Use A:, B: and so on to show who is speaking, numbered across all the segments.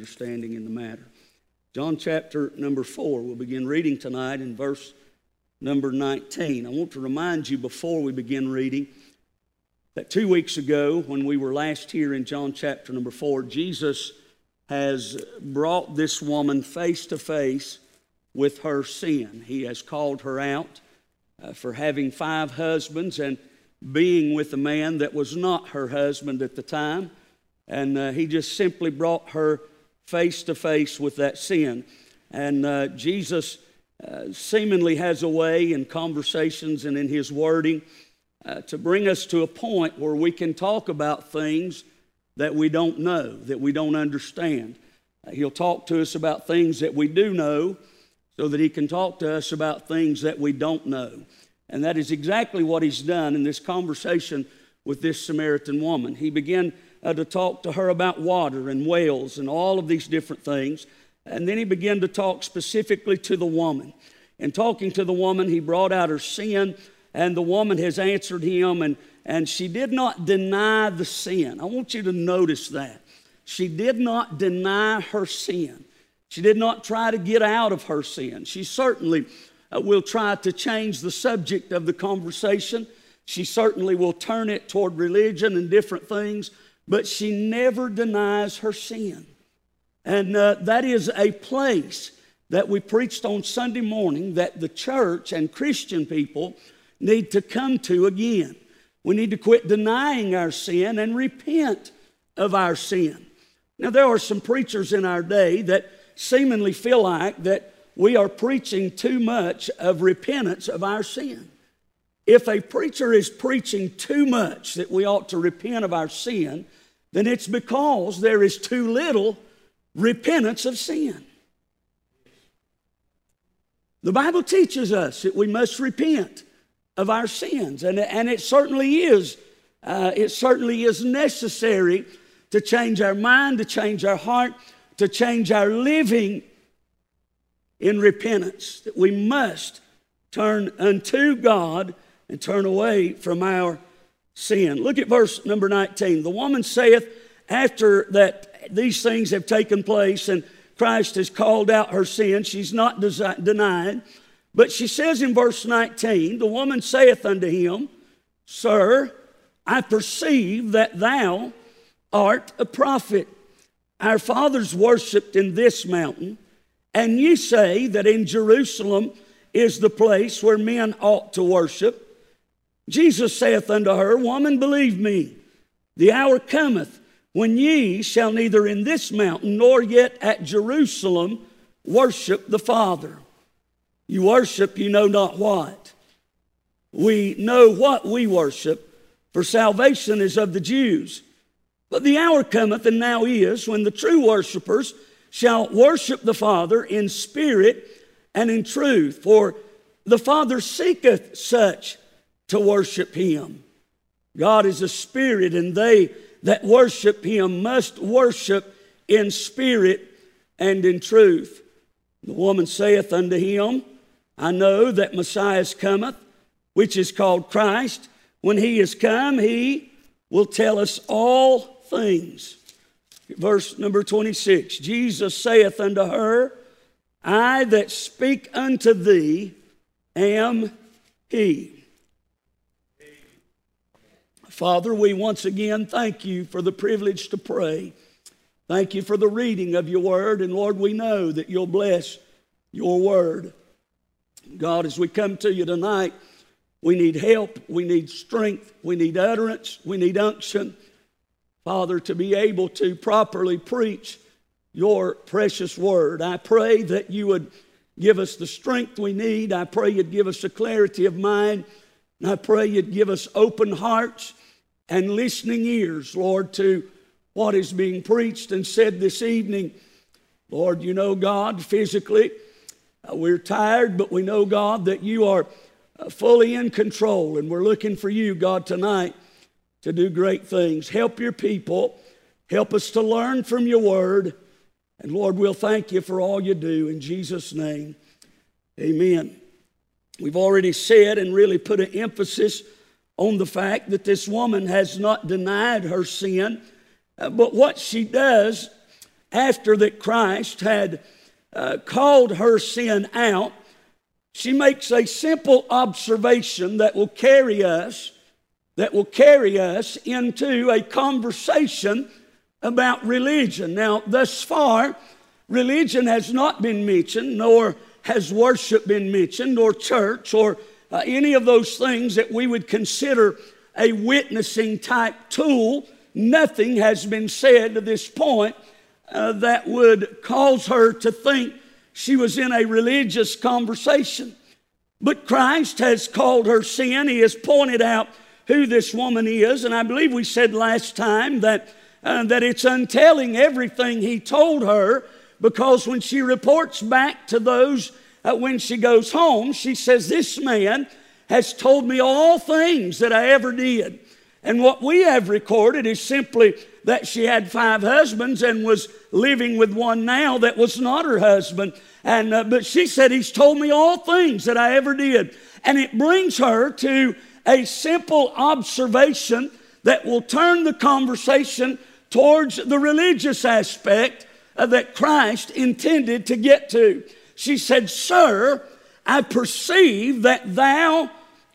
A: understanding in the matter. John chapter number 4, we'll begin reading tonight in verse number 19. I want to remind you before we begin reading that two weeks ago, when we were last here in John chapter number 4, Jesus has brought this woman face to face with her sin. He has called her out uh, for having five husbands and being with a man that was not her husband at the time. And uh, he just simply brought her face to face with that sin. And uh, Jesus uh, seemingly has a way in conversations and in his wording uh, to bring us to a point where we can talk about things that we don't know, that we don't understand. Uh, he'll talk to us about things that we do know so that he can talk to us about things that we don't know. And that is exactly what he's done in this conversation with this Samaritan woman. He began uh, to talk to her about water and wells and all of these different things. And then he began to talk specifically to the woman. And talking to the woman, he brought out her sin, and the woman has answered him, and, and she did not deny the sin. I want you to notice that. She did not deny her sin. She did not try to get out of her sin. She certainly uh, will try to change the subject of the conversation. She certainly will turn it toward religion and different things, but she never denies her sin. And uh, that is a place that we preached on Sunday morning that the church and Christian people need to come to again. We need to quit denying our sin and repent of our sin. Now, there are some preachers in our day that seemingly feel like that we are preaching too much of repentance of our sin. If a preacher is preaching too much that we ought to repent of our sin, then it's because there is too little repentance of sin. The Bible teaches us that we must repent of our sins, and, and it certainly is. Uh, it certainly is necessary to change our mind, to change our heart, to change our living in repentance, that we must turn unto God and turn away from our sin. Look at verse number 19. The woman saith, after that these things have taken place and Christ has called out her sin, she's not desi- denied. But she says in verse 19, the woman saith unto him, Sir, I perceive that thou art a prophet. Our fathers worshipped in this mountain and you say that in Jerusalem is the place where men ought to worship. Jesus saith unto her, Woman, believe me, the hour cometh when ye shall neither in this mountain nor yet at Jerusalem worship the Father. You worship you know not what. We know what we worship, for salvation is of the Jews. But the hour cometh, and now is, when the true worshipers shall worship the Father in spirit and in truth, for the Father seeketh such to worship him. God is a spirit, and they that worship him must worship in spirit and in truth. The woman saith unto him, I know that Messiah cometh, which is called Christ. When he is come, he will tell us all things. Verse number 26 Jesus saith unto her, I that speak unto thee am he. Father, we once again thank you for the privilege to pray. Thank you for the reading of your word. And Lord, we know that you'll bless your word. God, as we come to you tonight, we need help, we need strength, we need utterance, we need unction. Father, to be able to properly preach your precious word. I pray that you would give us the strength we need. I pray you'd give us the clarity of mind. And I pray you'd give us open hearts and listening ears, Lord, to what is being preached and said this evening. Lord, you know, God, physically, uh, we're tired, but we know, God, that you are uh, fully in control, and we're looking for you, God, tonight to do great things. Help your people. Help us to learn from your word. And Lord, we'll thank you for all you do in Jesus' name. Amen. We've already said and really put an emphasis on the fact that this woman has not denied her sin, uh, but what she does after that Christ had uh, called her sin out, she makes a simple observation that will carry us that will carry us into a conversation about religion. Now, thus far, religion has not been mentioned, nor has worship been mentioned, or church, or uh, any of those things that we would consider a witnessing type tool. Nothing has been said to this point uh, that would cause her to think she was in a religious conversation. But Christ has called her sin. He has pointed out who this woman is. And I believe we said last time that, uh, that it's untelling everything he told her because when she reports back to those uh, when she goes home, she says, This man has told me all things that I ever did. And what we have recorded is simply that she had five husbands and was living with one now that was not her husband. And, uh, but she said, He's told me all things that I ever did. And it brings her to a simple observation that will turn the conversation towards the religious aspect that Christ intended to get to. She said, Sir, I perceive that thou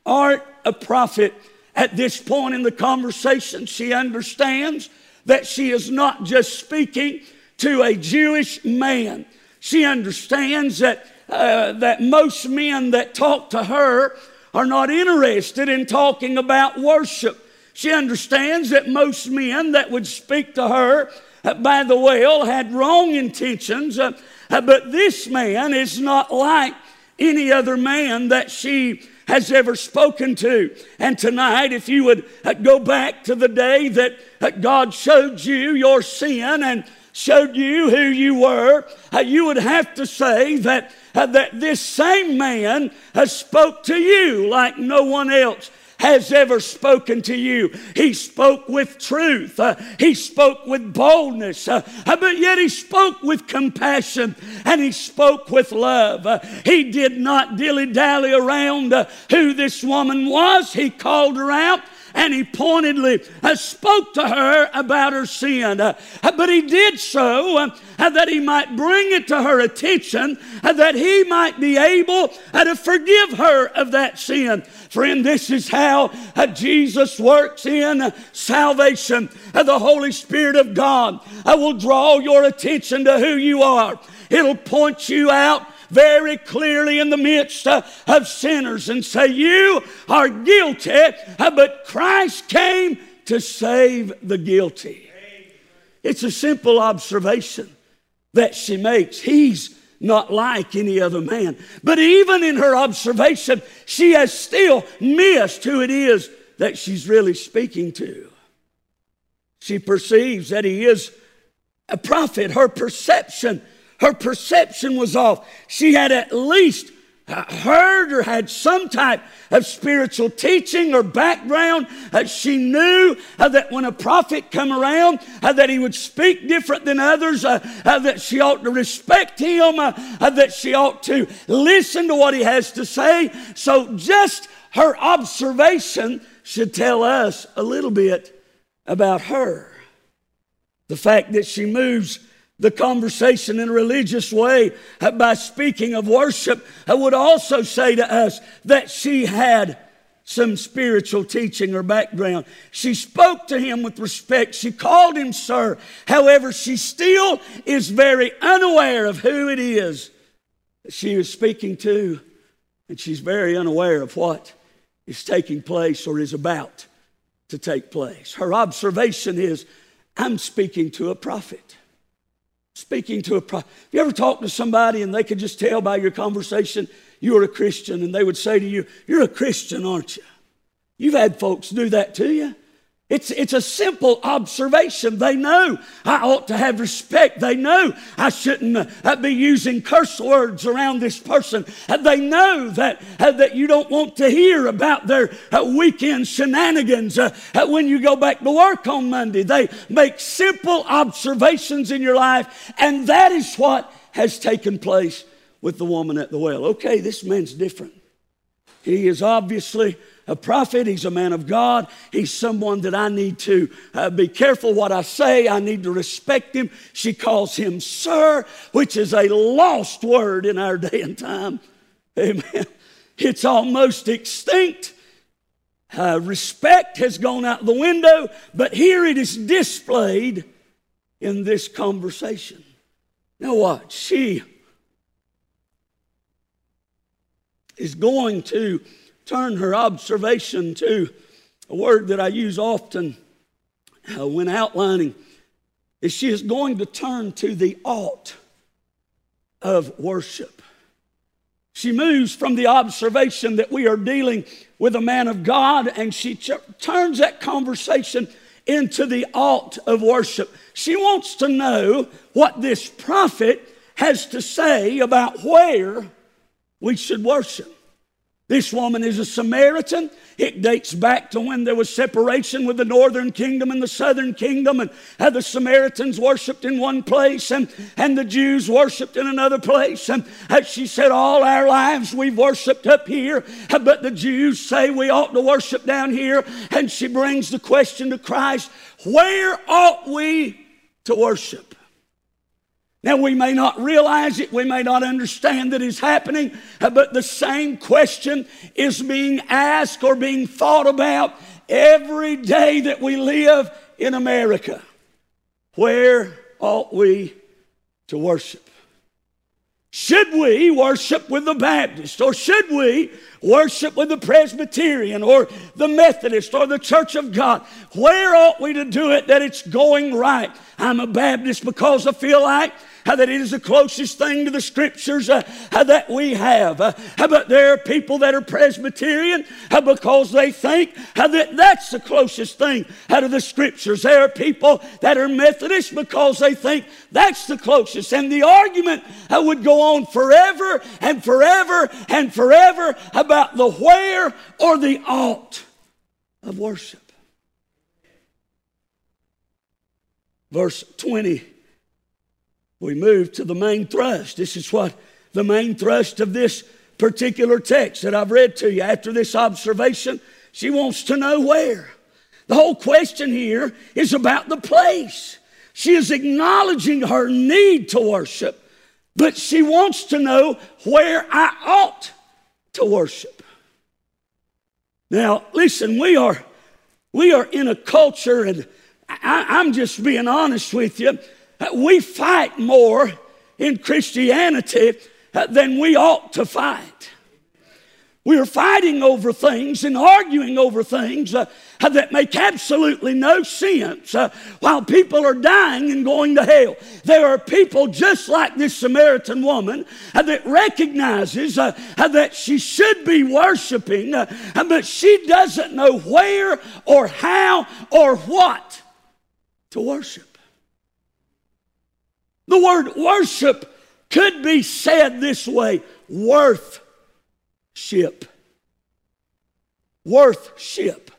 A: art a prophet. At this point in the conversation, she understands that she is not just speaking to a Jewish man. She understands that, uh, that most men that talk to her are not interested in talking about worship. She understands that most men that would speak to her uh, by the well had wrong intentions, uh, Uh, but this man is not like any other man that she has ever spoken to. And tonight, if you would uh, go back to the day that uh, God showed you your sin and showed you who you were, you would have to say that uh, that this same man has spoke to you like no one else has ever spoken to you. He spoke with truth. Uh, he spoke with boldness. Uh, but yet he spoke with compassion and he spoke with love. Uh, he did not dilly dally around uh, who this woman was. He called her out and he pointedly uh, spoke to her about her sin. Uh, but he did so uh, that he might bring it to her attention, that he might be able to forgive her of that sin. Friend, this is how Jesus works in salvation. The Holy Spirit of God will draw your attention to who you are. It'll point you out very clearly in the midst uh, of sinners and say, You are guilty, uh, but Christ came to save the guilty. It's a simple observation that she makes. He's not like any other man. But even in her observation, she has still missed who it is that she's really speaking to. She perceives that he is a prophet. Her perception her perception was off. She had at least heard or had some type of spiritual teaching or background. Uh, she knew uh, that when a prophet come around, uh, that he would speak different than others, uh, uh, that she ought to respect him, uh, that she ought to listen to what he has to say. So just her observation should tell us a little bit about her. The fact that she moves the conversation in a religious way uh, by speaking of worship, I would also say to us that she had some spiritual teaching or background. She spoke to him with respect. She called him sir. However, she still is very unaware of who it is that she was speaking to, and she's very unaware of what is taking place or is about to take place. Her observation is I'm speaking to a prophet speaking to a prophet. Have you ever talked to somebody and they could just tell by your conversation you're a Christian and they would say to you, You're a Christian, aren't you? You've had folks do that to you. It's, it's a simple observation. They know I ought to have respect. They know I shouldn't uh, be using curse words around this person. Uh, they know that, uh, that you don't want to hear about their weekend shenanigans when you go back to work on Monday. They make simple observations in your life, and that is what has taken place with the woman at the well. Okay, this man's different. He is obviously a prophet. He's a man of God. He's someone that I need to uh, be careful what I say. I need to respect him. She calls him sir, which is a lost word in our day and time. Amen. It's almost extinct. Uh, respect has gone out the window, but here it is displayed in this conversation. Now, what? She is going to turn her observation to a word that I use often uh, when outlining is she is going to turn to the ought of worship. She moves from the observation that we are dealing with a man of God and she ch- turns that conversation into the ought of worship. She wants to know what this prophet has to say about where we should worship. This woman is a Samaritan. It dates back to when there was separation with the northern kingdom and the southern kingdom, and how the Samaritans worshiped in one place and, and the Jews worshiped in another place. And as she said, All our lives we've worshiped up here, but the Jews say we ought to worship down here. And she brings the question to Christ Where ought we to worship? Now, we may not realize it, we may not understand that it's happening, uh, but the same question is being asked or being thought about every day that we live in America. Where ought we to worship? Should we worship with the Baptist or should we worship with the Presbyterian or the Methodist or the Church of God? Where ought we to do it that it's going right? I'm a Baptist because I feel like how that it is the closest thing to the scriptures uh, how that we have. Uh, how about there are people that are Presbyterian how because they think how that that's the closest thing out of the scriptures. There are people that are Methodist because they think that's the closest. And the argument uh, would go on forever and forever and forever about the where or the ought of worship. Verse 20 we move to the main thrust. This is what the main thrust of this particular text that I've read to you. After this observation, she wants to know where. The whole question here is about the place. She is acknowledging her need to worship, but she wants to know where I ought to worship. Now, listen, we are we are in a culture, and I, am just being honest with you. We fight more in Christianity uh, than we ought to fight. We are fighting over things and arguing over things uh, that make absolutely no sense uh, while people are dying and going to hell. There are people just like this Samaritan woman uh, that recognizes uh, that she should be worshiping, uh, but she doesn't know where or how or what to worship. The word worship could be said this way worthship. Worthship.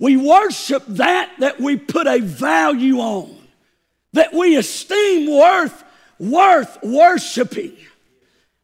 A: We worship that that we put a value on, that we esteem worth, worth worshiping.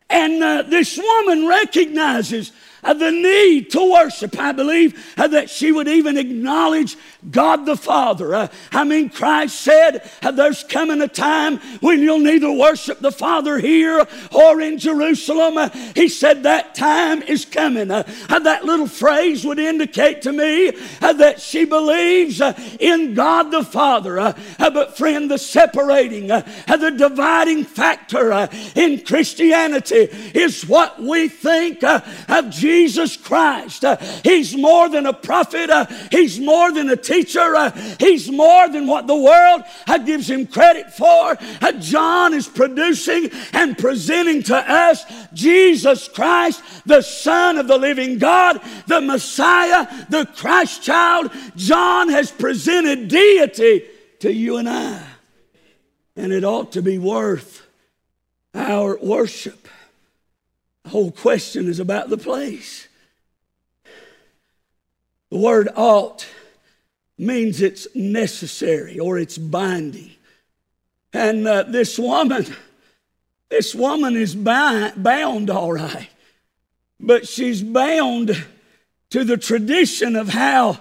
A: And uh, this woman recognizes the need to worship. I believe uh, that she would even acknowledge God the Father. Uh, I mean, Christ said, uh, There's coming a time when you'll neither worship the Father here or in Jerusalem. Uh, he said, That time is coming. Uh, that little phrase would indicate to me uh, that she believes in God the Father. but, friend, the separating, the dividing factor in Christianity is what we think of Jesus. Jesus Christ. Uh, he's more than a prophet, uh, he's more than a teacher, uh, he's more than what the world gives him credit for. John is producing and presenting to us Jesus Christ, the Son of the living God, the Messiah, the Christ child. John has presented deity to you and I, and it ought to be worth our worship. The whole question is about the place. The word ought means it's necessary or it's binding. And uh, this woman, this woman is bind, bound all right. but she's bound to the tradition of how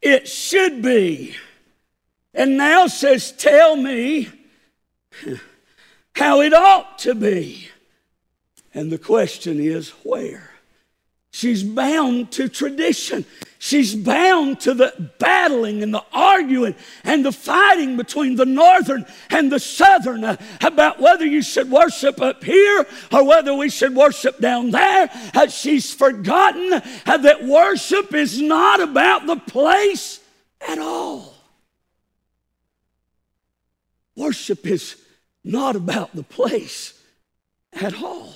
A: it should be. And now says, Tell me how it ought to be. And the question is, where? She's bound to tradition. She's bound to the battling and the arguing and the fighting between the northern and the southern about whether you should worship up here or whether we should worship down there. Uh, she's forgotten uh, that worship is not about the place at all. Worship is not about the place at all.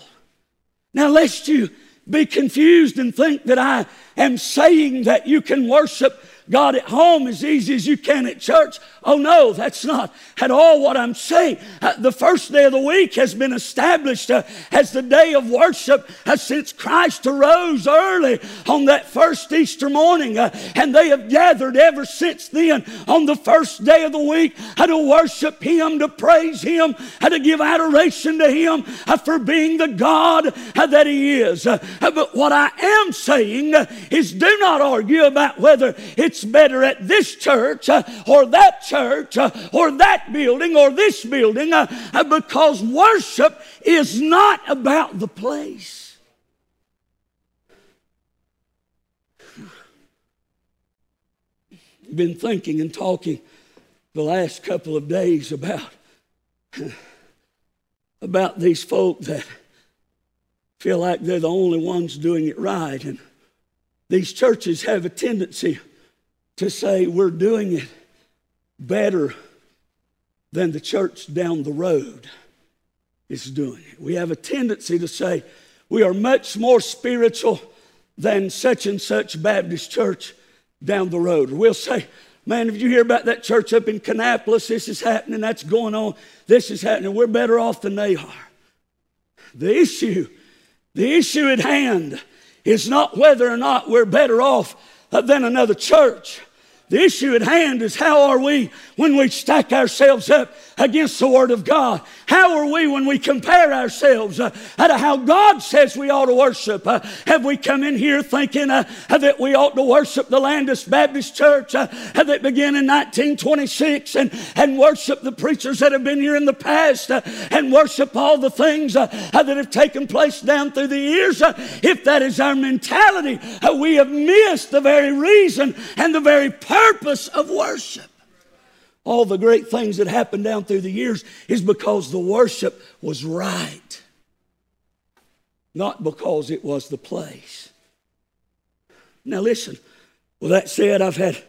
A: Now, lest you be confused and think that I am saying that you can worship God at home as easy as you can at church. Oh, no, that's not at all what I'm saying. Uh, the first day of the week has been established uh, as the day of worship uh, since Christ arose early on that first Easter morning. Uh, and they have gathered ever since then on the first day of the week uh, to worship Him, to praise Him, uh, to give adoration to Him for being the God that He is. but what I am saying is do not argue about whether it's better at this church uh, or that church uh, or that building or this building uh because worship is not about the place. Been thinking and talking the last couple of days about about these folk that feel like they're the only ones doing it right and these churches have a tendency to say we're doing it better than the church down the road is doing it. We have a tendency to say we are much more spiritual than such and such Baptist church down the road. We'll say, man, if you hear about that church up in Kannapolis, this is happening, that's going on, this is happening, we're better off than they are. The issue, the issue at hand is not whether or not we're better off than another church. The issue at hand is how are we when we stack ourselves up against the Word of God? How are we when we compare ourselves uh, to how God says we ought to worship? Uh, have we come in here thinking uh, that we ought to worship the Landis Baptist Church uh, that began in 1926 and, and worship the preachers that have been here in the past uh, and worship all the things uh, that have taken place down through the years? if that is our mentality, we have missed the very reason and the very purpose purpose of worship. All the great things that happened down through the years is because the worship was right, not because it was the place. Now, listen, with that said, I've had,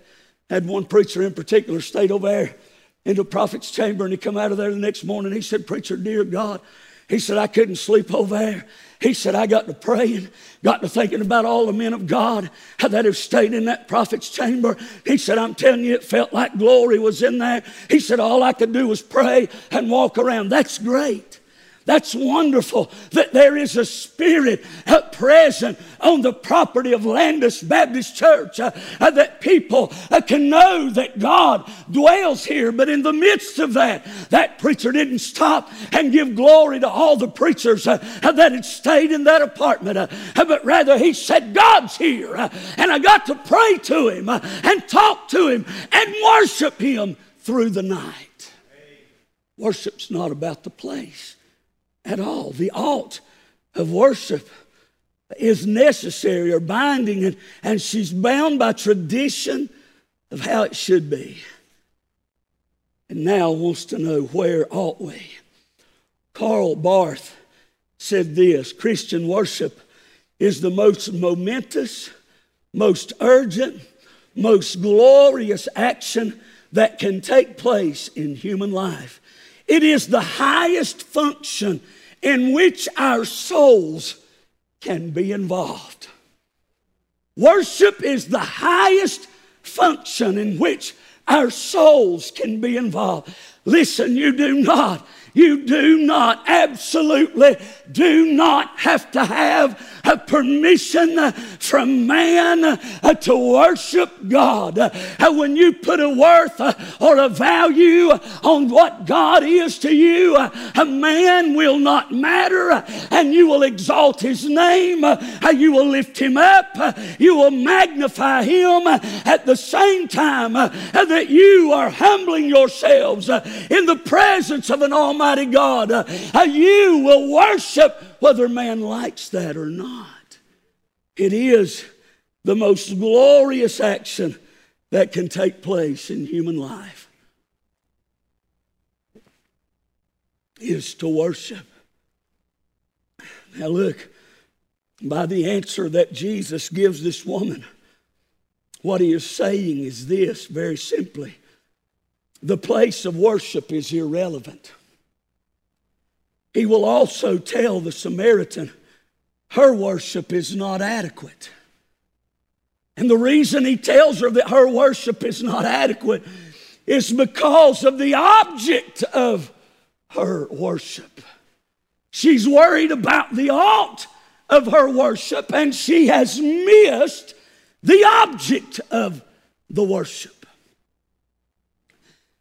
A: had one preacher in particular stayed over there in the prophet's chamber and he come out of there the next morning. He said, Preacher, dear God, he said, I couldn't sleep over there. He said, I got to praying, got to thinking about all the men of God that have stayed in that prophet's chamber. He said, I'm telling you, it felt like glory was in there. He said, all I could do was pray and walk around. That's great. That's wonderful that there is a spirit uh, present on the property of Landis Baptist Church, uh, uh, that people uh, can know that God dwells here. But in the midst of that, that preacher didn't stop and give glory to all the preachers uh, that had stayed in that apartment, but rather he said, God's here, and I got to pray to him and talk to him and worship him through the night. Worship's not about the place at all. The ought of worship is necessary or binding, and, and she's bound by tradition of how it should be. And now wants to know where ought we? Karl Barth said this Christian worship is the most momentous, most urgent, most glorious action that can take place in human life. It is the highest function in which our souls can be involved. Worship is the highest function in which our souls can be involved. Listen, you do not You do not, absolutely do not have to have a permission from man uh, to worship God. Uh, when you put a worth uh, or a value on what God is to you, uh, a man will not matter uh, and you will exalt his name. Uh, you will lift him up. You will magnify him at the same time that you are humbling yourselves in the presence of an almighty God. Uh, you will worship whether man likes that or not. It is the most glorious action that can take place in human life is to worship. Now, look, by the answer that Jesus gives this woman, what he is saying is this very simply the place of worship is irrelevant. He will also tell the Samaritan her worship is not adequate. And the reason he tells her that her worship is not adequate is because of the object of her worship. She's worried about the ought of her worship, and she has missed the object of the worship.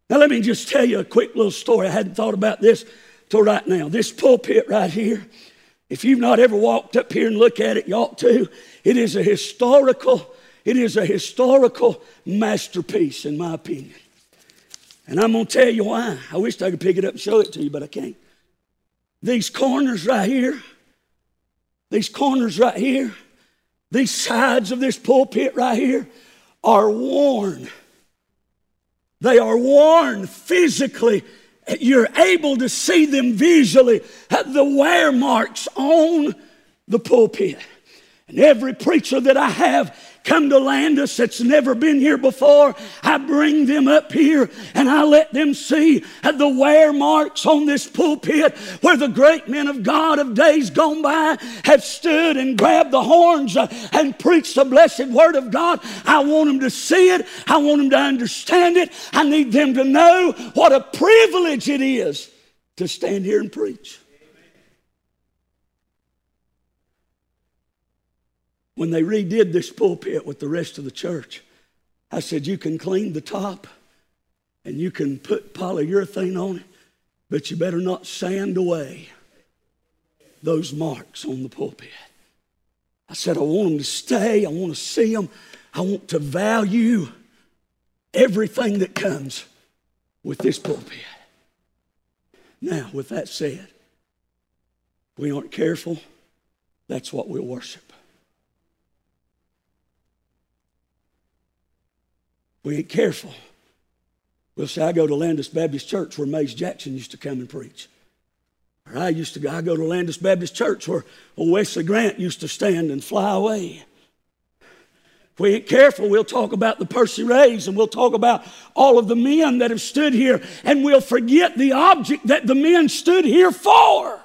A: Now, let me just tell you a quick little story. I hadn't thought about this till right now. This pulpit right here, if you've not ever walked up here and looked at it, you ought to. It is a historical, it is a historical masterpiece, in my opinion. And I'm going to tell you why. I wish I could pick it up and show it to you, but I can't. These corners right here, these corners right here, these sides of this pulpit right here are worn. They are worn physically you're able to see them visually, the wear marks on the pulpit. And every preacher that I have come to Landis that's never been here before, I bring them up here and I let them see the wear marks on this pulpit where the great men of God of days gone by have stood and grabbed the horns uh, and preached the blessed word of God. I want them to see it. I want them to understand it. I need them to know what a privilege it is to stand here and preach. When they redid this pulpit with the rest of the church, I said, You can clean the top and you can put polyurethane on it, but you better not sand away those marks on the pulpit. I said, I want them to stay. I want to see them. I want to value everything that comes with this pulpit. Now, with that said, we aren't careful, that's what we'll worship. We ain't careful, we'll say, I go to Landis Baptist Church where Mays Jackson used to come and preach. Or I used to go, I go to Landis Baptist Church where Wesley Grant used to stand and fly away. If we ain't careful, we'll talk about the Percy Rays and we'll talk about all of the men that have stood here and we'll forget the object that the men stood here for.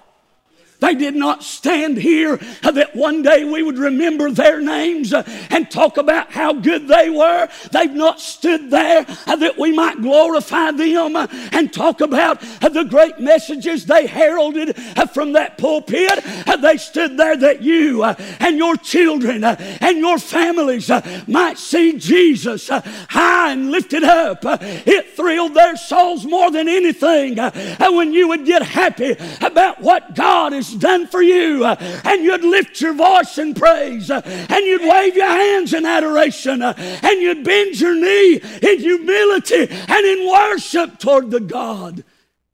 A: They did not stand here uh, that one day we would remember their names uh, and talk about how good they were. They've not stood there uh, that we might glorify them and talk about the great messages they heralded from that pulpit. They stood there that you and your children and your families might see Jesus high and lifted up. It thrilled their souls more than anything. When you would get happy about what God is done for you. Uh, and you'd lift your voice in praise. Uh, and you'd wave your hands in adoration. Uh, and you'd bend your knee in humility and in worship toward the God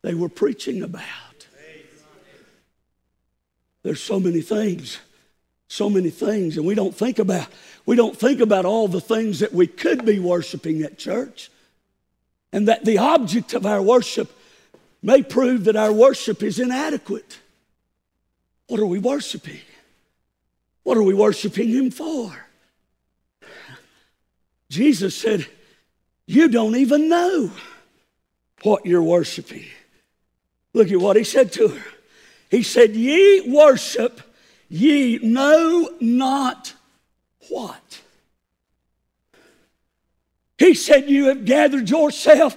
A: they were preaching about. There's so many things, so many things, and we don't think about we don't think about all the things that we could be worshiping at church. And that the object of our worship may prove that our worship is inadequate. What are we worshiping? What are we worshiping Him for? Jesus said, You don't even know what you're worshiping. Look at what He said to her. He said, Ye worship, ye know not what. He said, You have gathered yourself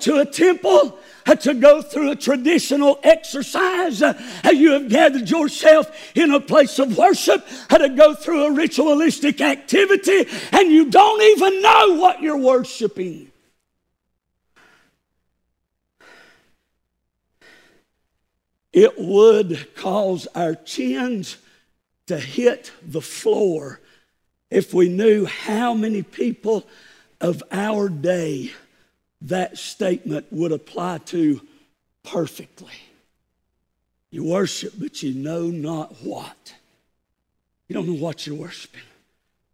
A: to a temple to go through a traditional exercise. You have gathered yourself in a place of worship to go through a ritualistic activity, and you don't even know what you're worshiping. It would cause our chins to hit the floor if we knew how many people of our day that statement would apply to perfectly. You worship, but you know not what. You don't know what you're worshiping.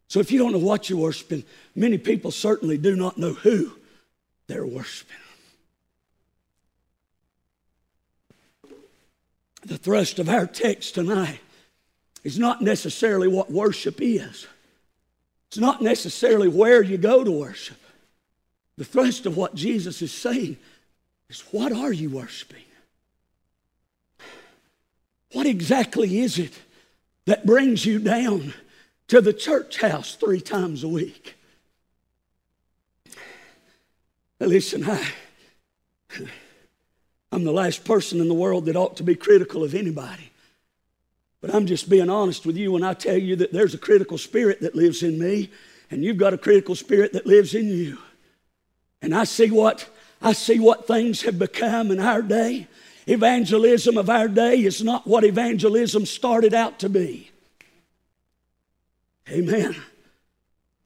A: So if you don't know what you're worshiping, many people certainly do not know who they're worshiping. The thrust of our text tonight is not necessarily what worship is. It's not necessarily where you go to worship. The thrust of what Jesus is saying is what are you worshiping? What exactly is it that brings you down to the church house three times a week? Now listen, I, I'm the last person in the world that ought to be critical of anybody. But I'm just being honest with you when I tell you that there's a critical spirit that lives in me, and you've got a critical spirit that lives in you. And I see what I see what things have become in our day. Evangelism of our day is not what evangelism started out to be. Amen.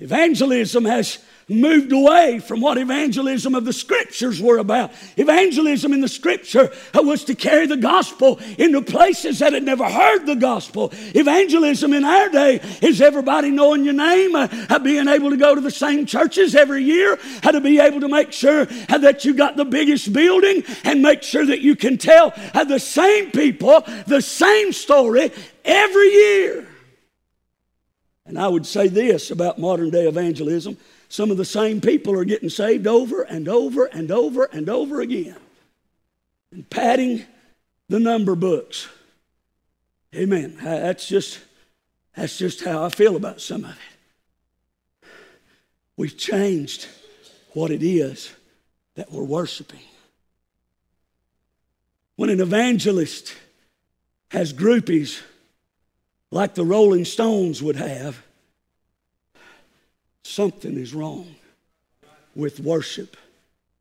A: Evangelism has moved away from what evangelism of the scriptures were about. Evangelism in the scripture was to carry the gospel into places that had never heard the gospel. Evangelism in our day is everybody knowing your name, uh, being able to go to the same churches every year, how to be able to make sure uh, that you got the biggest building and make sure that you can tell uh, the same people the same story every year. And I would say this about modern day evangelism some of the same people are getting saved over and over and over and over again and padding the number books. Amen. That's just, that's just how I feel about some of it. We've changed what it is that we're worshiping. When an evangelist has groupies like the Rolling Stones would have, something is wrong with worship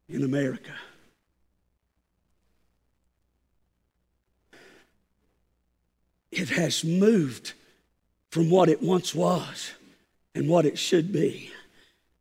A: in America. It has moved from what it once was and what it should be.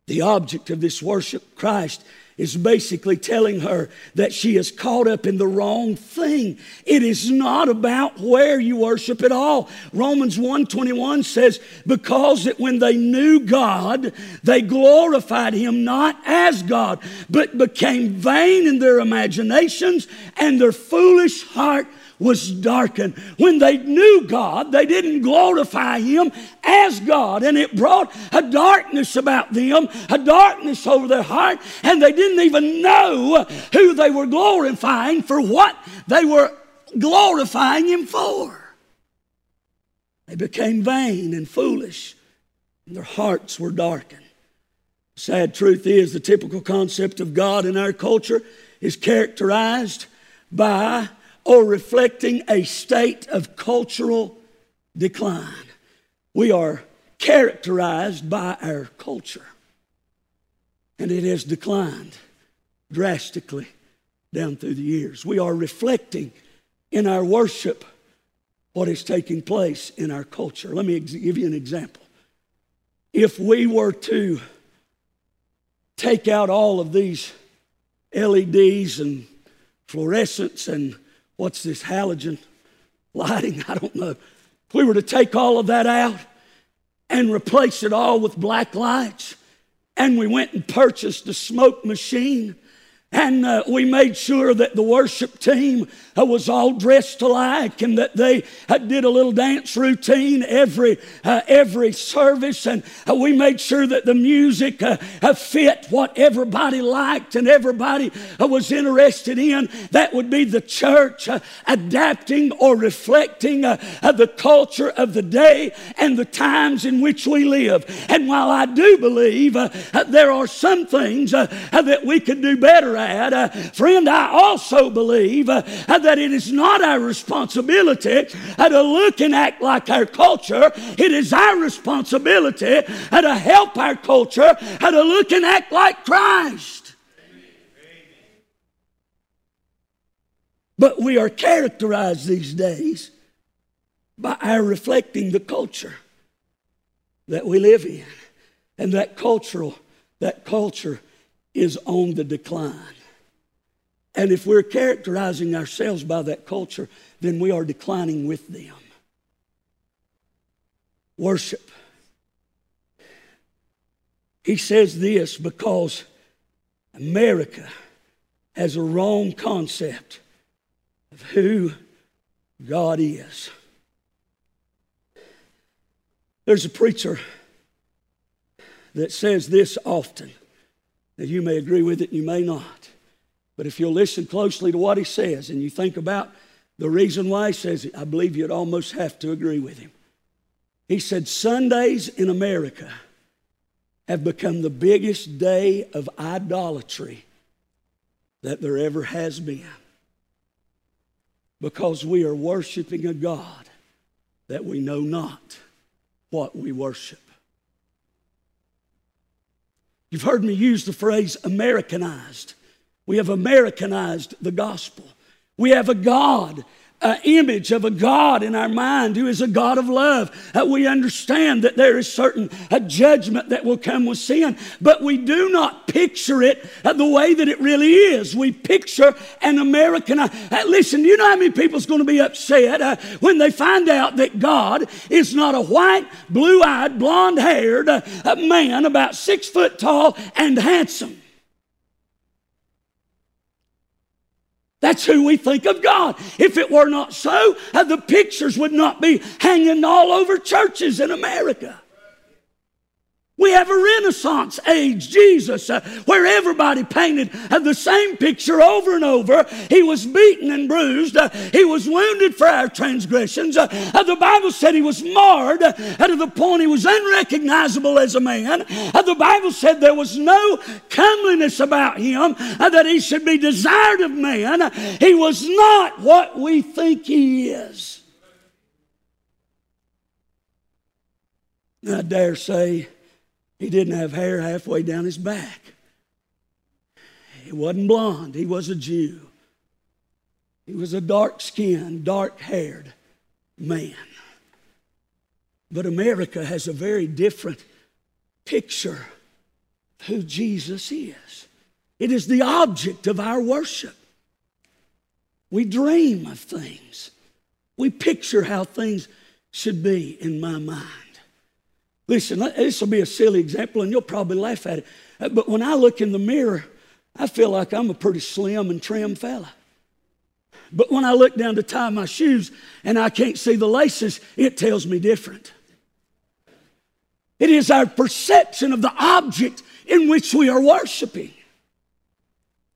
A: The object of this worship, Christ, is basically telling her that she is caught up in the wrong thing. It is not about where you worship at all. Romans 1:21 says, "Because that when they knew God, they glorified him not as God, but became vain in their imaginations, and their foolish heart was darkened. When they knew God, they didn't glorify Him as God, and it brought a darkness about them, a darkness over their heart, and they didn't even know who they were glorifying for what they were glorifying Him for. They became vain and foolish, and their hearts were darkened. Sad truth is, the typical concept of God in our culture is characterized by or reflecting a state of cultural decline. We are characterized by our culture, and it has declined drastically down through the years. We are reflecting in our worship what is taking place in our culture. Let me give you an example. If we were to take out all of these LEDs and fluorescents and what's this halogen lighting? I don't know. If we were to take all of that out and replace it all with black lights, and we went and purchased a smoke machine and uh, we made sure that the worship team uh, was all dressed alike and that they uh, did a little dance routine every, uh, every service. And uh, we made sure that the music uh, fit what everybody liked and everybody was interested in. That would be the church adapting or reflecting the culture of the day and the times in which we live. And while I do believe there are some things that we could do better uh, friend, I also believe uh, that it is not our responsibility uh, to look and act like our culture. It is our responsibility uh, to help our culture uh, to look and act like Christ. But we are characterized these days by our reflecting the culture that we live in. And that cultural, that culture is on the decline. And if we're characterizing ourselves by that culture, then we are declining with them. Worship. He says this because America has a wrong concept of who God is. There's a preacher that says this often. Now, you may agree with it, and you may not. But if you'll listen closely to what he says and you think about the reason why he says it, I believe you'd almost have to agree with him. He said, Sundays in America have become the biggest day of idolatry that there ever has been because we are worshiping a God that we know not what we worship. You've heard me use the phrase Americanized. We have Americanized the gospel. We have a God uh, image of a God in our mind who is a God of love. Uh, we understand that there is certain a judgment that will come with sin, but we do not picture it uh, the way that it really is. We picture an American. Uh, listen, you know how many people's going to be upset uh, when they find out that God is not a white, blue-eyed, blonde-haired uh, man about six foot tall and handsome. That's who we think of God. If it were not so, uh, the pictures would not be hanging all over churches in America. We have a Renaissance age Jesus uh, where everybody painted uh, the same picture over and over. He was beaten and bruised. Uh, he was wounded for our transgressions. Uh, uh, the Bible said he was marred uh, to the point he was unrecognizable as a man. the Bible said there was no comeliness about him that he should be desired of man. He was not what we think he is. I dare say he didn't have hair halfway down his back. He wasn't blond, he was a Jew. He was a dark skinned, dark haired man. But America has a very different picture of who Jesus is. It is the object of our worship. We dream of things, we picture how things should be in my mind. Listen, this will be a silly example and you'll probably laugh at it. Uh, but when I look in the mirror, I feel like I'm a pretty slim and trim fella. But when I look down to tie my shoes and I can't see the laces, it tells me different. It is our perception of the object in which we are worshiping.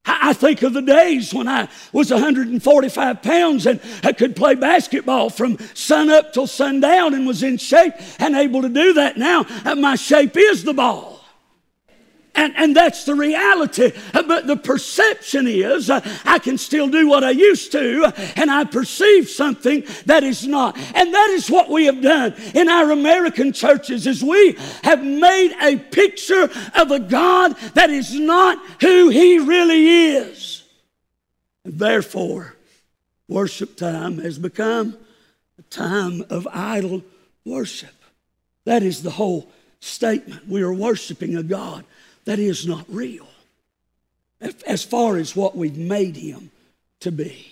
A: I think of the days when I was 145 pounds and I could play basketball from sun up till sundown and was in shape and able to do that now. Uh, my shape is the ball. And, and that's the reality. But the perception is uh, I can still do what I used to, and I perceive something that is not. And that is what we have done in our American churches is we have made a picture of a God that is not who he really is. And therefore, worship time has become a time of idol worship. That is the whole statement. We are worshiping a God that is not real as far as what we've made him to be.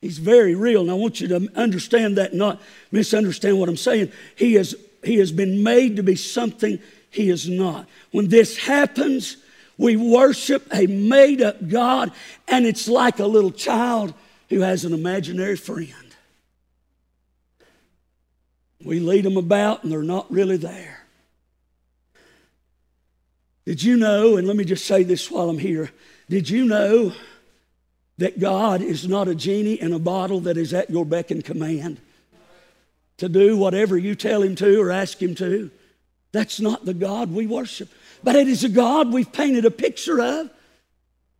A: He's very real, and I want you to understand that, not misunderstand what I'm saying. He, is, he has been made to be something he is not. When this happens, we worship a made up God, and it's like a little child who has an imaginary friend. We lead them about, and they're not really there. Did you know, and let me just say this while I'm here, did you know that God is not a genie in a bottle that is at your beck and command to do whatever you tell him to or ask him to? That's not the God we worship. But it is a God we've painted a picture of.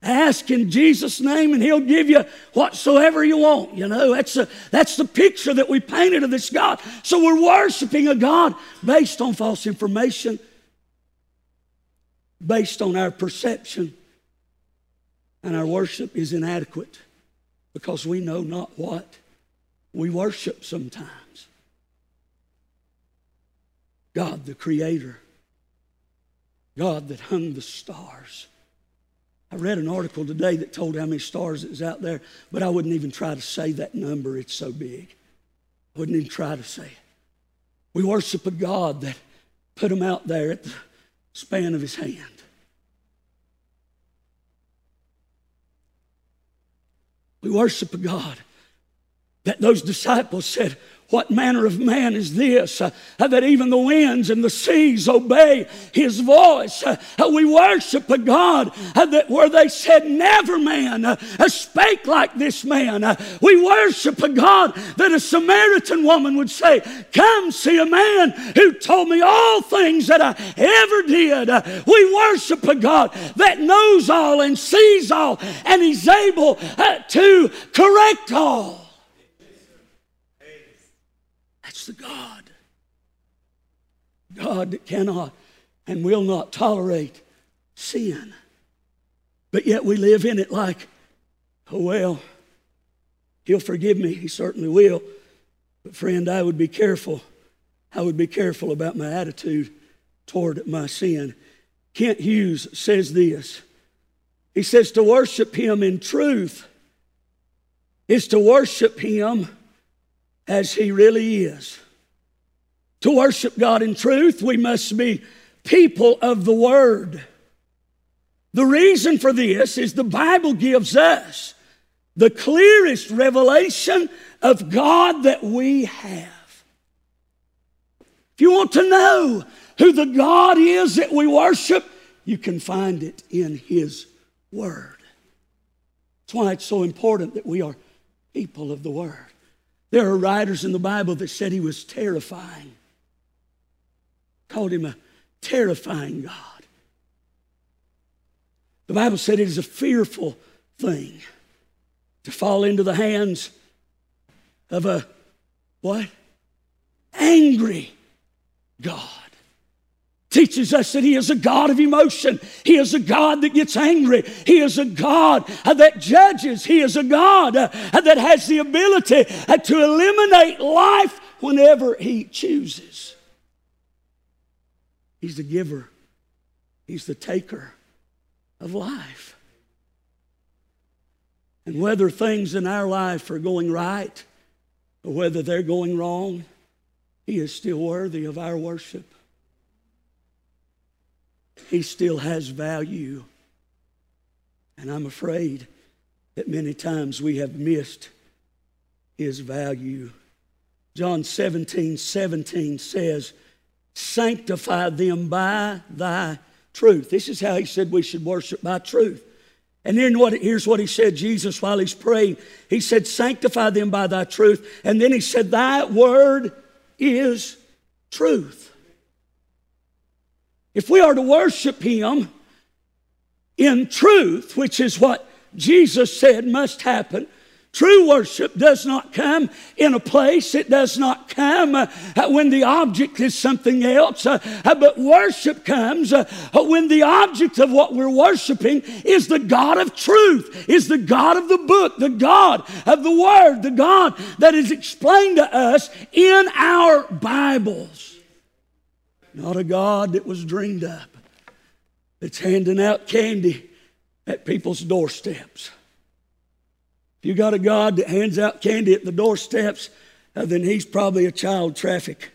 A: Ask in Jesus' name and He'll give you whatsoever you want. You know, that's, a, that's the picture that we painted of this God. So we're worshiping a God based on false information, based on our perception. And our worship is inadequate because we know not what we worship sometimes. God, the Creator, God that hung the stars I read an article today that told how many stars is out there, but I wouldn't even try to say that number. It's so big. I wouldn't even try to say it. We worship a God that put them out there at the span of his hand. We worship a God that those disciples said, what manner of man is this uh, that even the winds and the seas obey his voice? Uh, we worship a God uh, that where they said, Never man uh, spake like this man. Uh, we worship a God that a Samaritan woman would say, Come see a man who told me all things that I ever did. Uh, we worship a God that knows all and sees all and he's able to correct all. The God. God cannot and will not tolerate sin. But yet we live in it like, oh, well, He'll forgive me. He certainly will. But, friend, I would be careful. I would be careful about my attitude toward my sin. Kent Hughes says this He says, to worship Him in truth is to worship Him as He really is. To worship God in truth, we must be people of the Word. The reason for this is the Bible gives us the clearest revelation of God that we have. If you want to know who the God is that we worship, you can find it in His Word. That's why it's so important that we are people of the Word. There are writers in the Bible that said he was terrifying, called him a terrifying God. The Bible said it is a fearful thing to fall into the hands of a what? Angry God teaches us that He is a God of emotion. He is a God that gets angry. He is a God that judges. He is a God that has the ability to eliminate life whenever He chooses. He's the giver, He's the taker of life. And whether things in our life are going right or whether they're going wrong, He is still worthy of our worship he still has value. And I'm afraid that many times we have missed his value. John 17 17 says, Sanctify them by thy truth. This is how he said we should worship by truth. And then what, here's what he said, Jesus, while he's praying. He said, Sanctify them by thy truth. And then he said, Thy word is truth. If we are to worship Him in truth, which is what Jesus said must happen, True worship does not come in a place. It does not come uh, when the object is something else. Uh, uh but worship comes when the object of what we're worshiping is the God of truth, is the God of the book, the God of the Word, the God that is explained to us in our Bibles. Not a God that was dreamed up, that's handing out candy at people's doorsteps. If you got a God that hands out candy at the doorsteps, uh, then he's probably a child traffic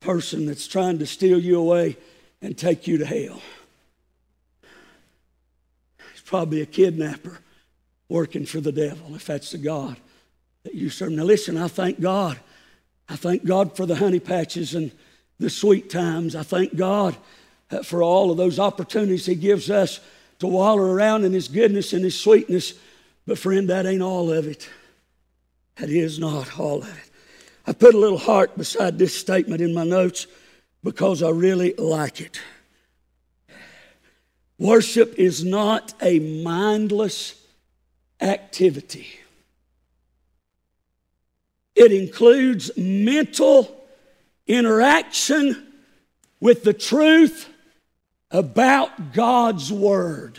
A: person that's trying to steal you away and take you to hell. He's probably a kidnapper working for the devil, if that's the God that you serve. Now, listen, I thank God. I thank God for the honey patches and the sweet times. I thank God uh, for all of those opportunities He gives us to wallow around in His goodness and His sweetness. But, friend, that ain't all of it. That is not all of it. I put a little heart beside this statement in my notes because I really like it. Worship is not a mindless activity. It includes mental interaction with the truth about God's Word.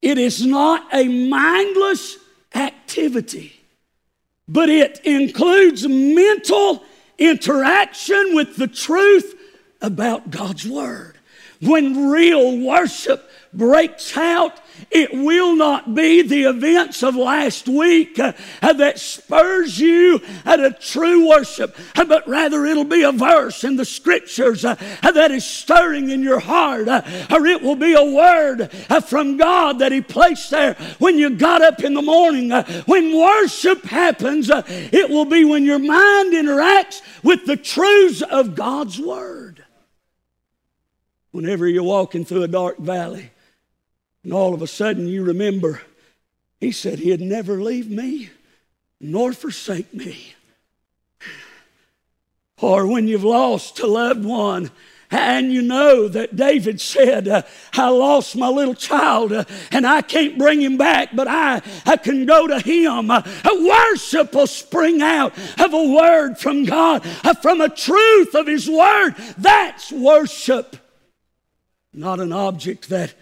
A: It is not a mindless activity, but it includes mental interaction with the truth about God's Word. When real worship breaks out it will not be the events of last week uh, that spurs you at a true worship, uh, but rather it'll be a verse in the scriptures uh, that is stirring in your heart, uh, or it will be a word uh, from God that He placed there when you got up in the morning. Uh, when worship happens, it will be when your mind interacts with the truths of God's Word. Whenever you're walking through a dark valley, and all of a sudden you remember, he said he'd never leave me nor forsake me. Or when you've lost a loved one, and you know that David said, uh, I lost my little child uh, and I can't bring him back, but I, I can go to him. Uh, worship will spring out of a word from God, uh, from a truth of his word. That's worship, not an object that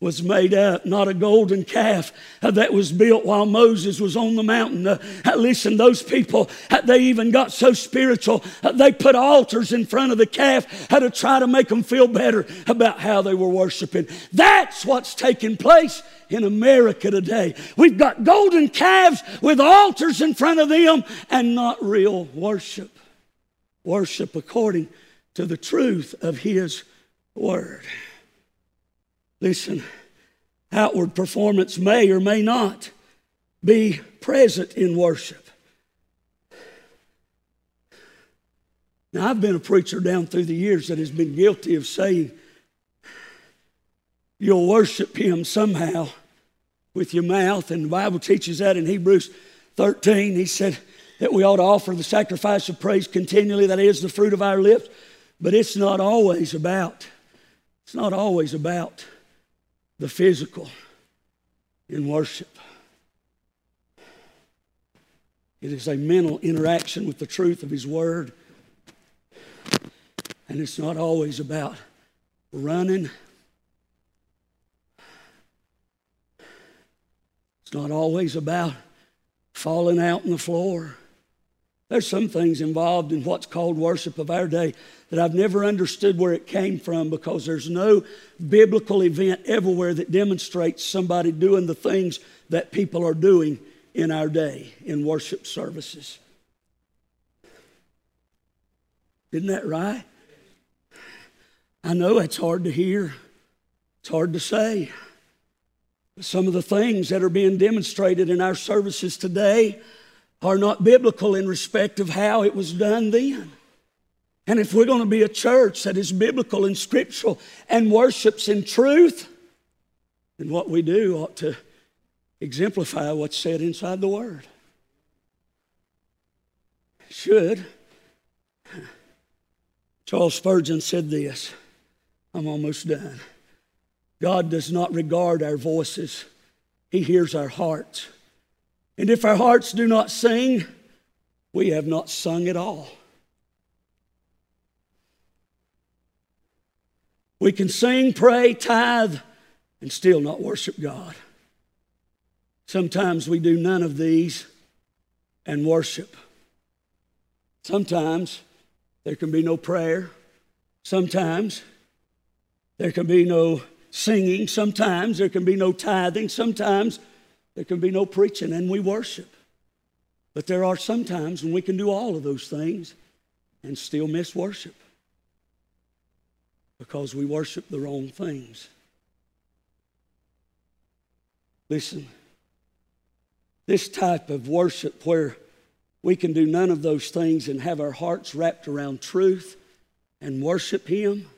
A: was made up, not a golden calf uh, that was built while Moses was on the mountain. Uh, uh listen, those people, uh, they even got so spiritual, they put altars in front of the calf to try to make them feel better about how they were worshiping. That's what's taking place in America today. We've got golden calves with altars in front of them and not real worship. Worship according to the truth of His Word. Listen, outward performance may or may not be present in worship. Now, I've been a preacher down through the years that has been guilty of saying, You'll worship Him somehow with your mouth. And the Bible teaches that in Hebrews 13. He said that we ought to offer the sacrifice of praise continually, that is the fruit of our lips. But it's not always about, it's not always about the physical in worship. It is a mental interaction with the truth of His Word. And it's not always about running. It's not always about falling out on the floor. There's some things involved in what's called worship of our day that I've never understood where it came from because there's no biblical event everywhere that demonstrates somebody doing the things that people are doing in our day in worship services. Isn't that right? I know it's hard to hear, it's hard to say. Some of the things that are being demonstrated in our services today are not biblical in respect of how it was done then. And if we're going to be a church that is biblical and scriptural and worships in truth, then what we do ought to exemplify what's said inside the Word. Should. Charles Spurgeon said this I'm almost done. God does not regard our voices, He hears our hearts. And if our hearts do not sing, we have not sung at all. We can sing, pray, tithe, and still not worship God. Sometimes we do none of these and worship. Sometimes there can be no prayer. Sometimes there can be no singing. Sometimes there can be no tithing. Sometimes there can be no preaching, and we worship. But there are some times when we can do all of those things and still miss worship because we worship the wrong things. Listen, this type of worship where we can do none of those things and have our hearts wrapped around truth and worship Him.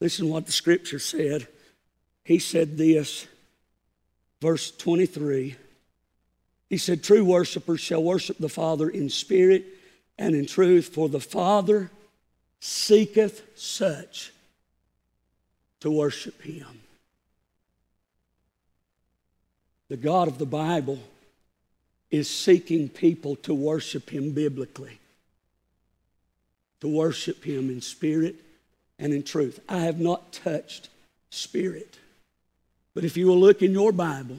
A: Listen what the scripture said. He said this verse 23. He said, True worshipers shall worship the Father in spirit and in truth, for the Father seeketh such to worship Him. The God of the Bible is seeking people to worship Him biblically, to worship Him in spirit and in truth. I have not touched spirit. But if you will look in your Bible,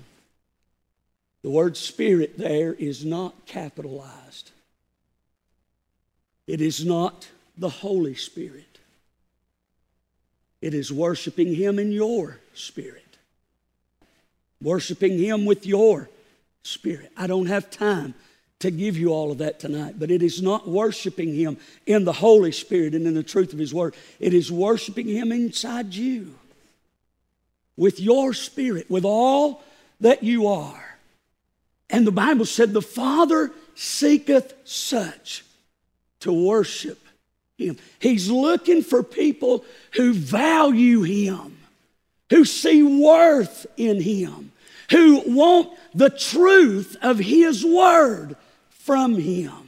A: the word spirit there is not capitalized. It is not the Holy Spirit. It is worshiping Him in your spirit, worshiping Him with your spirit. I don't have time to give you all of that tonight, but it is not worshiping Him in the Holy Spirit and in the truth of His Word. It is worshiping Him inside you with your spirit, with all that you are. And the Bible said, The Father seeketh such to worship him. He's looking for people who value Him, who see worth in Him, who want the truth of His Word from Him.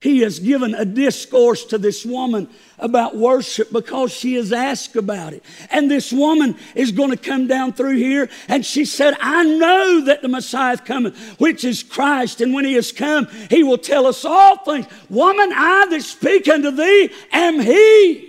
A: He has given a discourse to this woman about worship because she has asked about it. And this woman is going to come down through here and she said, I know that the Messiah is coming, which is Christ. And when he has come, he will tell us all things. Woman, I that speak unto thee am he.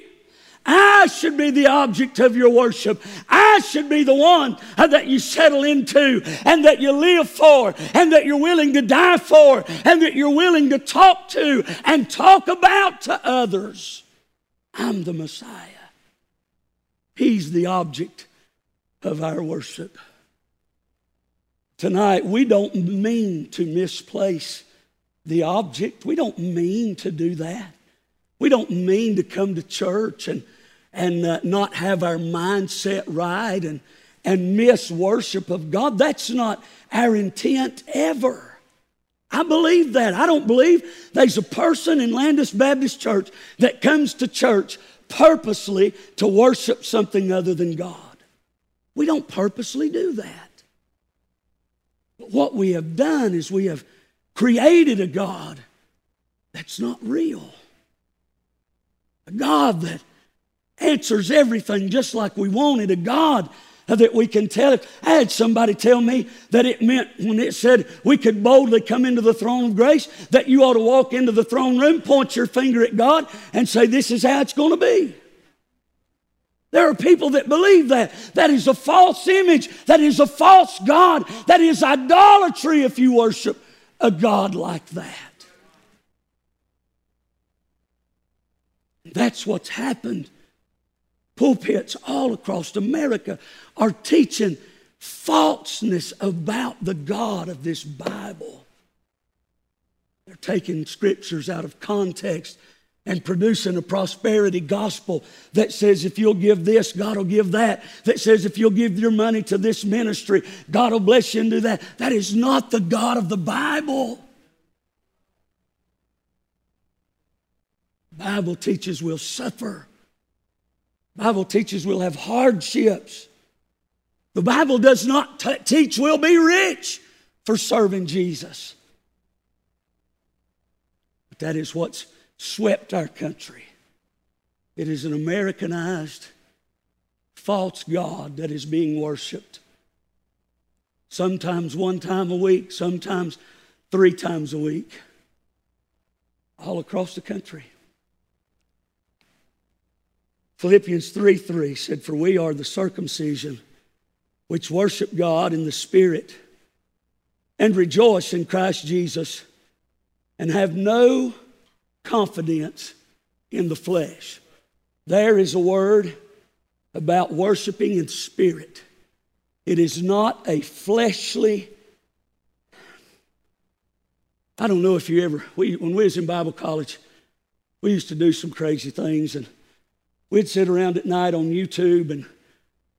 A: I should be the object of your worship. I should be the one uh, that you settle into and that you live for and that you're willing to die for and that you're willing to talk to and talk about to others. I'm the Messiah. He's the object of our worship. Tonight, we don't mean to misplace the object. We don't mean to do that. We don't mean to come to church and and uh, not have our mindset right and, and miss worship of God. That's not our intent ever. I believe that. I don't believe there's a person in Landis Baptist Church that comes to church purposely to worship something other than God. We don't purposely do that. But what we have done is we have created a God that's not real. A God that answers everything just like we wanted. A God that we can tell it. I had somebody tell me that it meant when it said we could boldly come into the throne of grace, that you ought to walk into the throne room, point your finger at God, and say, This is how it's going to be. There are people that believe that. That is a false image. That is a false God. That is idolatry if you worship a God like that. That's what's happened pulpits all across America are teaching falseness about the God of this Bible. They're taking scriptures out of context and producing a prosperity gospel that says if you'll give this, God will give that. That says if you'll give your money to this ministry, God will bless you and do that. That is not the God of the Bible. Bible teaches we'll suffer Bible teaches we'll have hardships. The Bible does not t- teach we'll be rich for serving Jesus. But that is what's swept our country. It is an Americanized false God that is being worshiped. Sometimes one time a week, sometimes three times a week, all across the country. Philippians 3 3 said, For we are the circumcision which worship God in the Spirit and rejoice in Christ Jesus and have no confidence in the flesh. There is a word about worshiping in spirit. It is not a fleshly. I don't know if you ever, we, when we was in Bible college, we used to do some crazy things and We'd sit around at night on YouTube and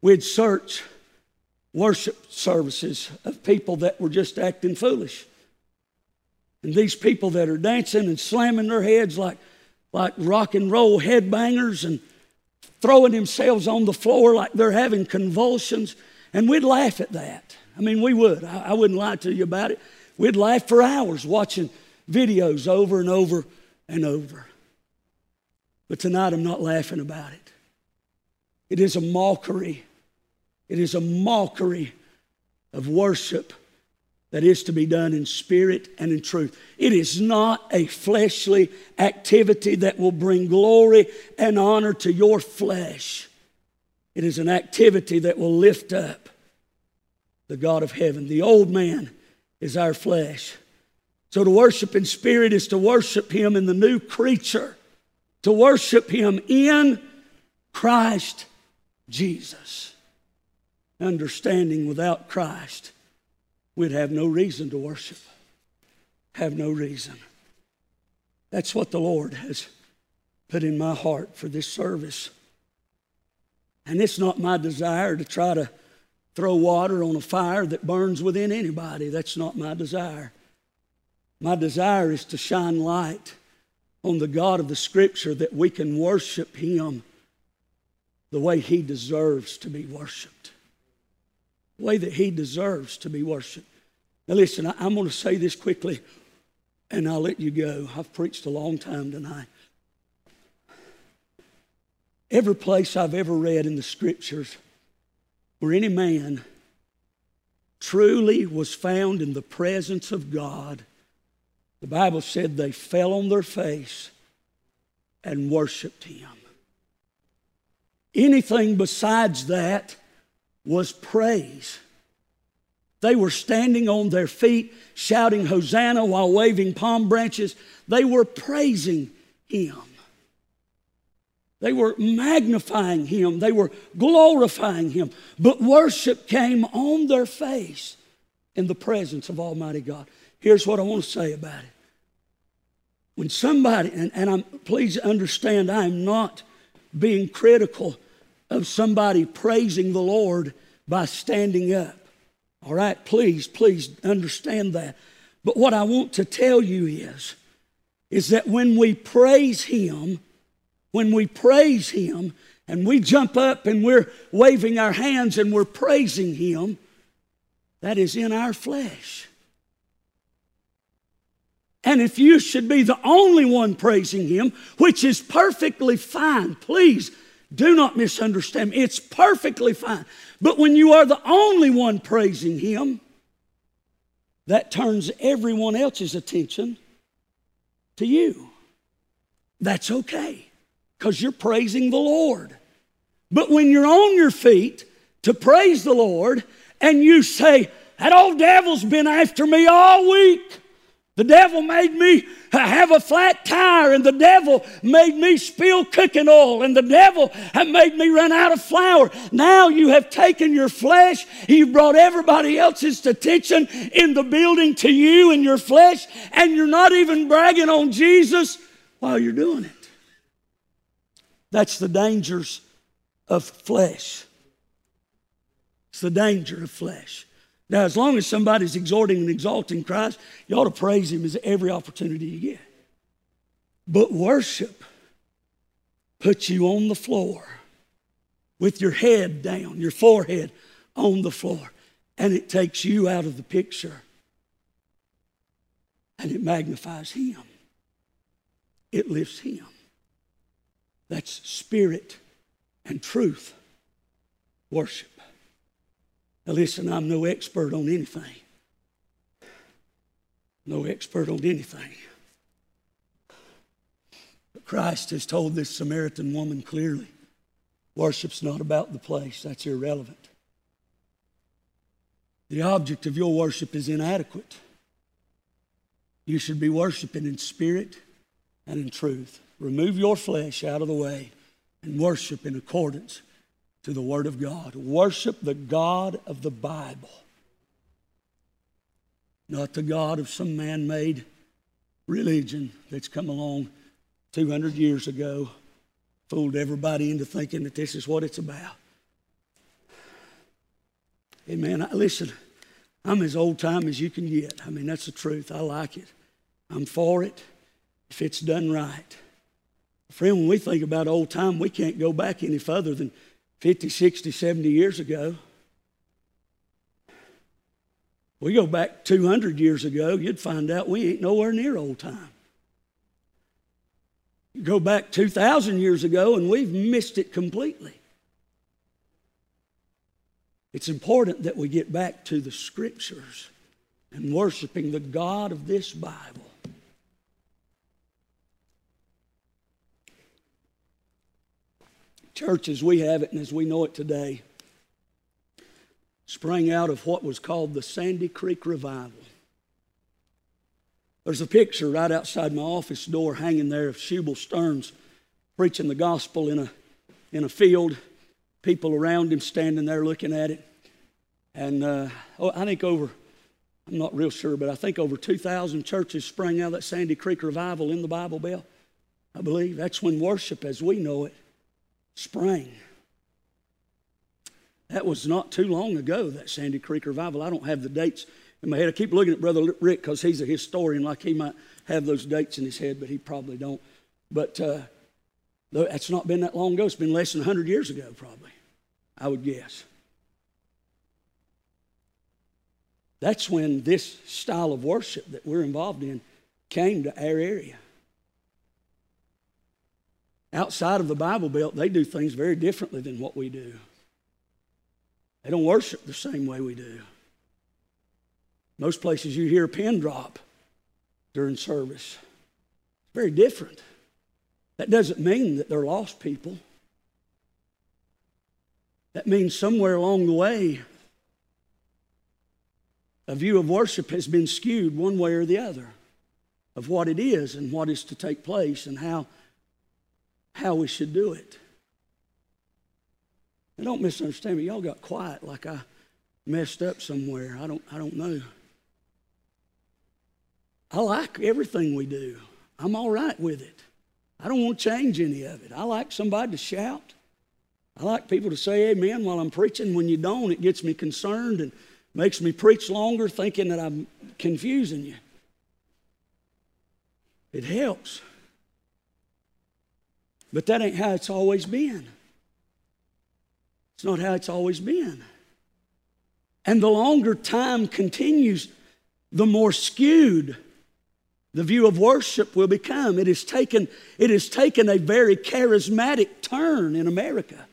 A: we'd search worship services of people that were just acting foolish. And these people that are dancing and slamming their heads like, like rock and roll headbangers and throwing themselves on the floor like they're having convulsions. And we'd laugh at that. I mean, we would. I, I wouldn't lie to you about it. We'd laugh for hours watching videos over and over and over. But tonight I'm not laughing about it. It is a mockery. It is a mockery of worship that is to be done in spirit and in truth. It is not a fleshly activity that will bring glory and honor to your flesh. It is an activity that will lift up the God of heaven. The old man is our flesh. So to worship in spirit is to worship Him in the new creature, to worship Him in Christ Jesus. Understanding without Christ we'd have no reason to worship. Have no reason. That's what the Lord has put in my heart for this service. And it's not my desire to try to throw water on a fire that burns within anybody. That's not my desire. My desire is to shine light on the God of the Scripture that we can worship Him the way He deserves to be worshiped the way that he deserves to be worshiped. Now, listen, I, am going to say this quickly and I'll let you go. I've preached a long time tonight. Every place I've ever read in the scriptures where any man truly was found in the presence of God, the Bible said they fell on their face and worshiped him. Anything besides that was praise. They were standing on their feet, shouting Hosanna while waving palm branches. They were praising Him. They were magnifying Him. They were glorifying Him. But worship came on their face in the presence of Almighty God. Here's what I want to say about it. When somebody, and, and I'm, please understand, I'm not being critical of somebody praising the Lord by standing up. All right, please, please understand that. But what I want to tell you is, is that when we praise Him, when we praise Him, and we jump up and we're waving our hands and we're praising Him, that is in our flesh. And if you should be the only one praising Him, which is perfectly fine, please do not misunderstand me. It's perfectly fine. But when you are the only one praising Him, that turns everyone else's attention to you. That's okay because you're praising the Lord. But when you're on your feet to praise the Lord and you say, That old devil's been after me all week. The devil made me have a flat tire, and the devil made me spill cooking oil, and the devil made me run out of flour. Now you have taken your flesh, you've brought everybody else's attention in the building to you and your flesh, and you're not even bragging on Jesus while you're doing it. That's the dangers of flesh. It's the danger of flesh. Now, as long as somebody's exhorting and exalting Christ, you ought to praise Him as every opportunity you get. But worship puts you on the floor with your head down, your forehead on the floor, and it takes you out of the picture and it magnifies Him, it lifts Him. That's spirit and truth worship. Now, listen, I'm no expert on anything. No expert on anything. But Christ has told this Samaritan woman clearly worship's not about the place, that's irrelevant. The object of your worship is inadequate. You should be worshiping in spirit and in truth. Remove your flesh out of the way and worship in accordance to the Word of God. Worship the God of the Bible, not the God of some man made religion that's come along 200 years ago, fooled everybody into thinking that this is what it's about. Amen. Listen, I'm as old time as you can get. I mean, that's the truth. I like it. I'm for it if it's done right. Friend, when we think about old time, we can't go back any further than 50, 60, 70 years ago. We go back 200 years ago, you'd find out we ain't nowhere near old time. You go back 2,000 years ago, and we've missed it completely. It's important that we get back to the scriptures and worshiping the God of this Bible. Church, as we have it and as we know it today, sprang out of what was called the Sandy Creek Revival. There's a picture right outside my office door hanging there of Shubal Stearns preaching the gospel in a, in a field, people around him standing there looking at it. And uh, oh, I think over, I'm not real sure, but I think over 2,000 churches sprang out of that Sandy Creek revival in the Bible Belt. I believe that's when worship as we know it sprang. That was not too long ago, that Sandy Creek revival. I don't have the dates in my head. I keep looking at Brother Rick because he's a historian, like he might have those dates in his head, but he probably don't. But uh, it's not been that long ago. It's been less than 100 years ago, probably, I would guess. That's when this style of worship that we're involved in came to our area. Outside of the Bible Belt, they do things very differently than what we do. They don't worship the same way we do. Most places you hear a pin drop during service. It's very different. That doesn't mean that they're lost people. That means somewhere along the way, a view of worship has been skewed one way or the other of what it is and what is to take place and how, how we should do it. And don't misunderstand me. Y'all got quiet like I messed up somewhere. I don't, I don't know. I like everything we do. I'm all right with it. I don't want to change any of it. I like somebody to shout. I like people to say amen while I'm preaching. When you don't, it gets me concerned and makes me preach longer thinking that I'm confusing you. It helps. But that ain't how it's always been. It's not how it's always been. And the longer time continues, the more skewed the view of worship will become. It has taken, it has taken a very charismatic turn in America.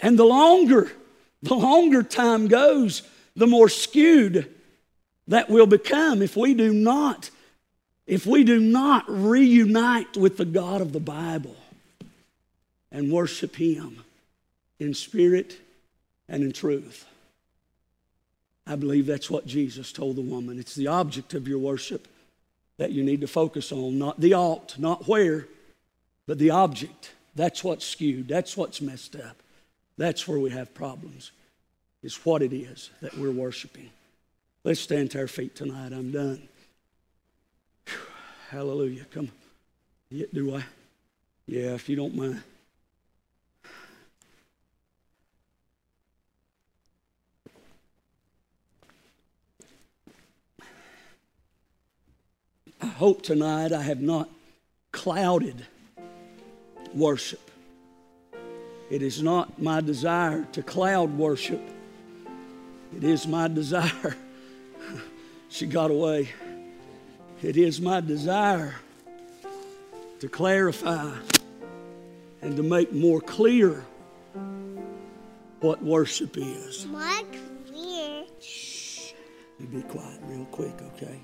A: And the longer, the longer time goes, the more skewed that will become if we do not, if we do not reunite with the God of the Bible and worship Him in spirit and in truth. I believe that's what Jesus told the woman. It's the object of your worship that you need to focus on, not the alt, not where, but the object. That's what's skewed. That's what's messed up. That's where we have problems, is what it is that we're worshiping. Let's stand to our feet tonight. I'm done. Hallelujah. Come. Yeah, do I? Yeah, if you don't mind. I hope tonight I have not clouded worship. It is not my desire to cloud worship. It is my desire. she got away. It is my desire to clarify and to make more clear what worship is.
B: More clear.
A: Shh. You be quiet real quick, okay?